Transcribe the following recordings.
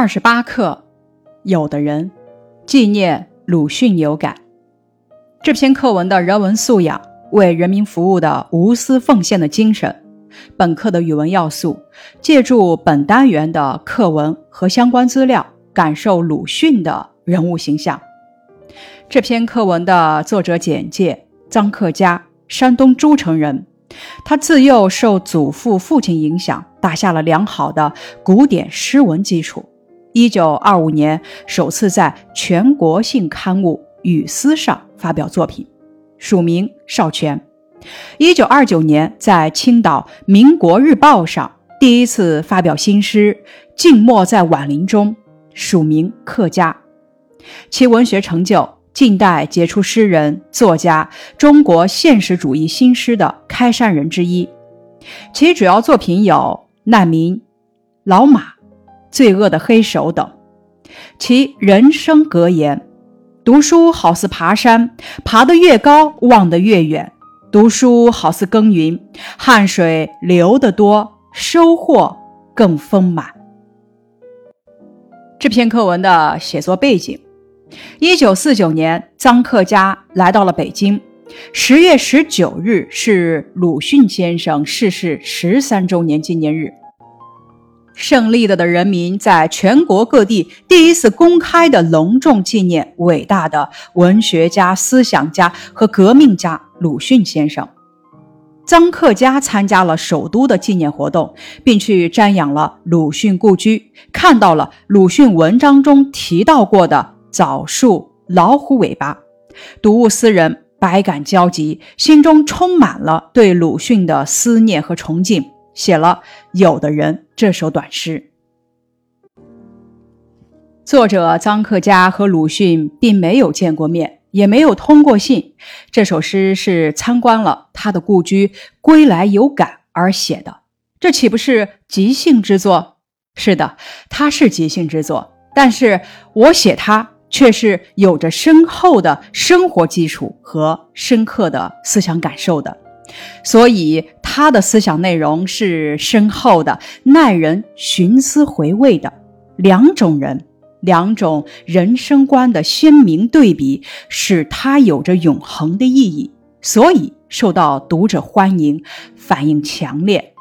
二十八课，有的人纪念鲁迅有感。这篇课文的人文素养，为人民服务的无私奉献的精神。本课的语文要素，借助本单元的课文和相关资料，感受鲁迅的人物形象。这篇课文的作者简介：臧克家，山东诸城人。他自幼受祖父、父亲影响，打下了良好的古典诗文基础。一九二五年，首次在全国性刊物《语丝》上发表作品，署名少泉。一九二九年，在青岛《民国日报》上第一次发表新诗《静默在晚林中》，署名客家。其文学成就，近代杰出诗人、作家，中国现实主义新诗的开山人之一。其主要作品有《难民》《老马》。罪恶的黑手等，其人生格言：读书好似爬山，爬得越高，望得越远；读书好似耕耘，汗水流得多，收获更丰满。这篇课文的写作背景：一九四九年，臧克家来到了北京。十月十九日是鲁迅先生逝世十三周年纪念日。胜利了的人民在全国各地第一次公开的隆重纪念伟大的文学家、思想家和革命家鲁迅先生。臧克家参加了首都的纪念活动，并去瞻仰了鲁迅故居，看到了鲁迅文章中提到过的枣树、老虎尾巴，睹物思人，百感交集，心中充满了对鲁迅的思念和崇敬。写了《有的人》这首短诗。作者臧克家和鲁迅并没有见过面，也没有通过信。这首诗是参观了他的故居，归来有感而写的。这岂不是即兴之作？是的，它是即兴之作。但是我写它，却是有着深厚的生活基础和深刻的思想感受的。所以，他的思想内容是深厚的、耐人寻思回味的。两种人、两种人生观的鲜明对比，使他有着永恒的意义，所以受到读者欢迎，反应强烈。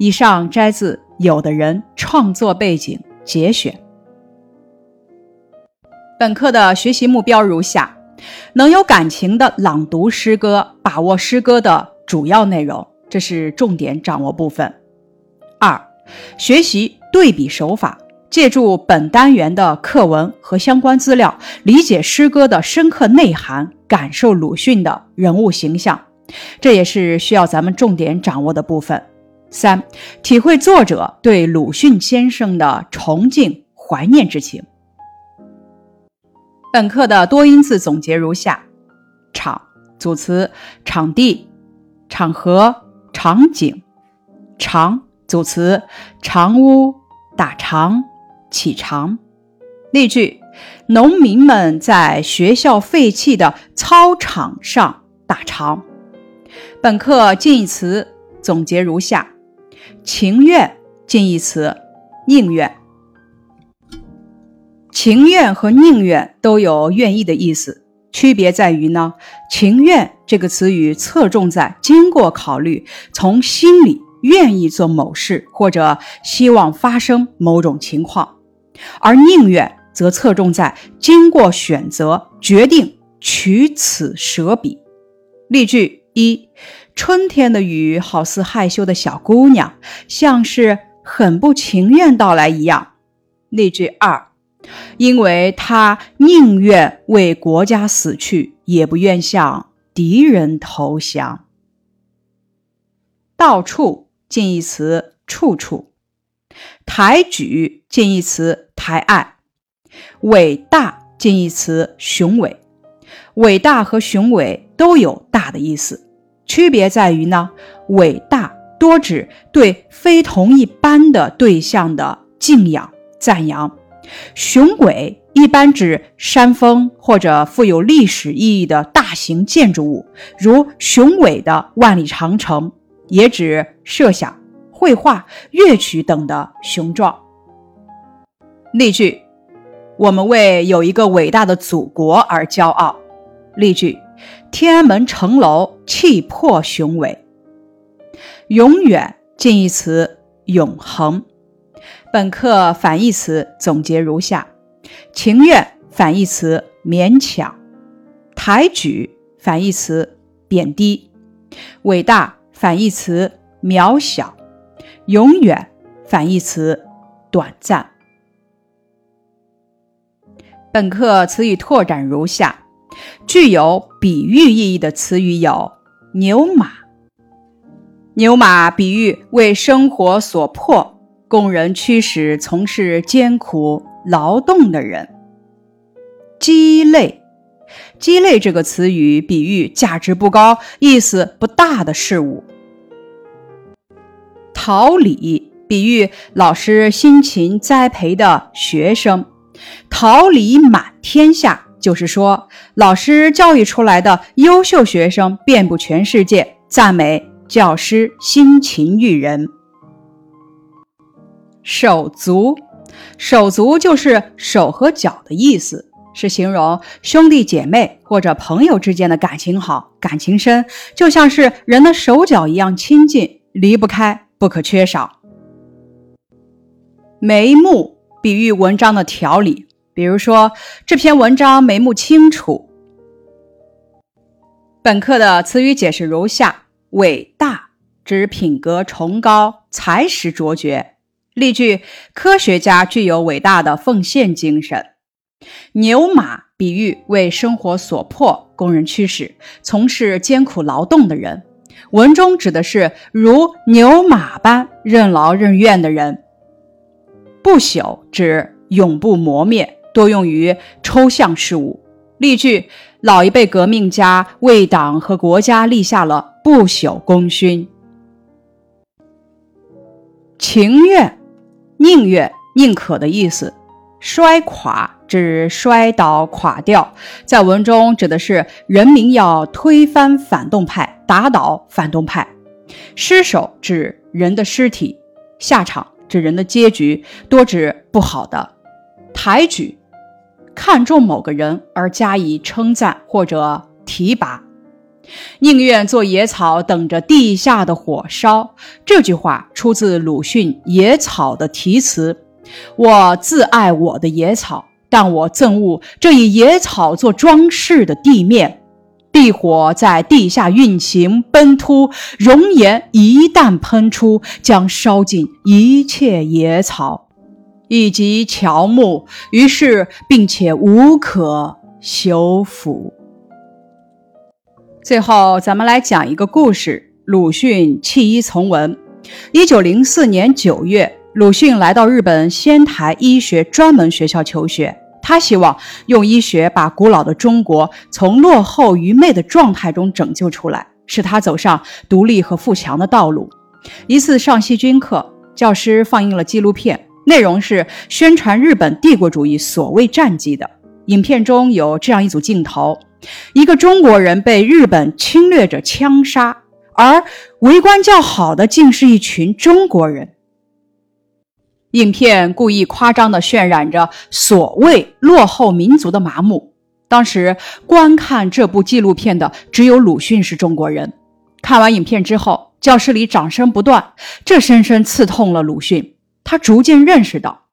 以上摘自有的人创作背景节选。本课的学习目标如下：能有感情的朗读诗歌，把握诗歌的。主要内容，这是重点掌握部分。二、学习对比手法，借助本单元的课文和相关资料，理解诗歌的深刻内涵，感受鲁迅的人物形象，这也是需要咱们重点掌握的部分。三、体会作者对鲁迅先生的崇敬、怀念之情。本课的多音字总结如下：场，组词，场地。场合、场景，长组词，长屋、打长、起长。例句：农民们在学校废弃的操场上打长。本课近义词总结如下：情愿近义词，宁愿。情愿和宁愿都有愿意的意思。区别在于呢，情愿这个词语侧重在经过考虑，从心里愿意做某事或者希望发生某种情况，而宁愿则侧重在经过选择决定取此舍彼。例句一：春天的雨好似害羞的小姑娘，像是很不情愿到来一样。例句二。因为他宁愿为国家死去，也不愿向敌人投降。到处近义词处处，抬举近义词抬爱，伟大近义词雄伟。伟大和雄伟都有大的意思，区别在于呢，伟大多指对非同一般的对象的敬仰赞扬。雄伟一般指山峰或者富有历史意义的大型建筑物，如雄伟的万里长城，也指设想、绘画、乐曲等的雄壮。例句：我们为有一个伟大的祖国而骄傲。例句：天安门城楼气魄雄伟。永远近义词：永恒。本课反义词总结如下：情愿反义词勉强，抬举反义词贬低，伟大反义词渺小，永远反义词短暂。本课词语拓展如下：具有比喻意义的词语有牛马。牛马比喻为生活所迫，供人驱使从事艰苦劳动的人。鸡肋，鸡肋这个词语比喻价值不高、意思不大的事物。桃李，比喻老师辛勤栽培的学生。桃李满天下，就是说老师教育出来的优秀学生遍布全世界，赞美教师辛勤育人。手足，手足就是手和脚的意思，是形容兄弟姐妹或者朋友之间的感情好、感情深，就像是人的手脚一样亲近，离不开，不可缺少。眉目，比喻文章的条理。比如说，这篇文章眉目清楚。本课的词语解释如下：伟大指品格崇高、才识卓绝。例句：科学家具有伟大的奉献精神。牛马比喻为生活所迫、供人驱使、从事艰苦劳动的人。文中指的是如牛马般任劳任怨的人。不朽指永不磨灭。多用于抽象事物。例句：老一辈革命家为党和国家立下了不朽功勋。情愿、宁愿、宁可的意思。摔垮指摔倒、垮掉，在文中指的是人民要推翻反动派，打倒反动派。尸首指人的尸体，下场指人的结局，多指不好的。抬举。看重某个人而加以称赞或者提拔，宁愿做野草等着地下的火烧。这句话出自鲁迅《野草》的题词：“我自爱我的野草，但我憎恶这以野草做装饰的地面。地火在地下运行奔突，熔岩一旦喷出，将烧尽一切野草。”以及乔木，于是并且无可修复。最后，咱们来讲一个故事：鲁迅弃医从文。一九零四年九月，鲁迅来到日本仙台医学专门学校求学，他希望用医学把古老的中国从落后愚昧的状态中拯救出来，使他走上独立和富强的道路。一次上细菌课，教师放映了纪录片。内容是宣传日本帝国主义所谓战绩的。影片中有这样一组镜头：一个中国人被日本侵略者枪杀，而围观较好的竟是一群中国人。影片故意夸张地渲染着所谓落后民族的麻木。当时观看这部纪录片的只有鲁迅是中国人。看完影片之后，教室里掌声不断，这深深刺痛了鲁迅。他逐渐认识到，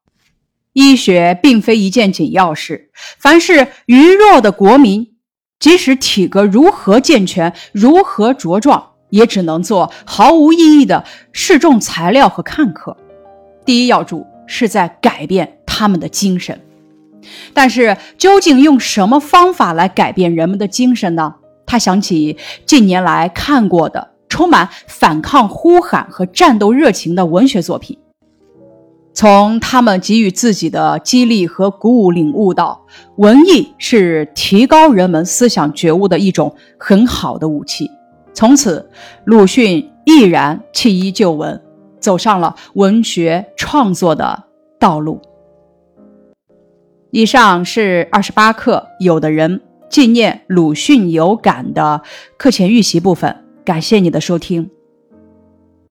医学并非一件紧要事。凡是愚弱的国民，即使体格如何健全、如何茁壮，也只能做毫无意义的示众材料和看客。第一要务是在改变他们的精神。但是，究竟用什么方法来改变人们的精神呢？他想起近年来看过的充满反抗呼喊和战斗热情的文学作品。从他们给予自己的激励和鼓舞，领悟到文艺是提高人们思想觉悟的一种很好的武器。从此，鲁迅毅然弃医救文，走上了文学创作的道路。以上是二十八课《有的人纪念鲁迅有感》的课前预习部分，感谢你的收听。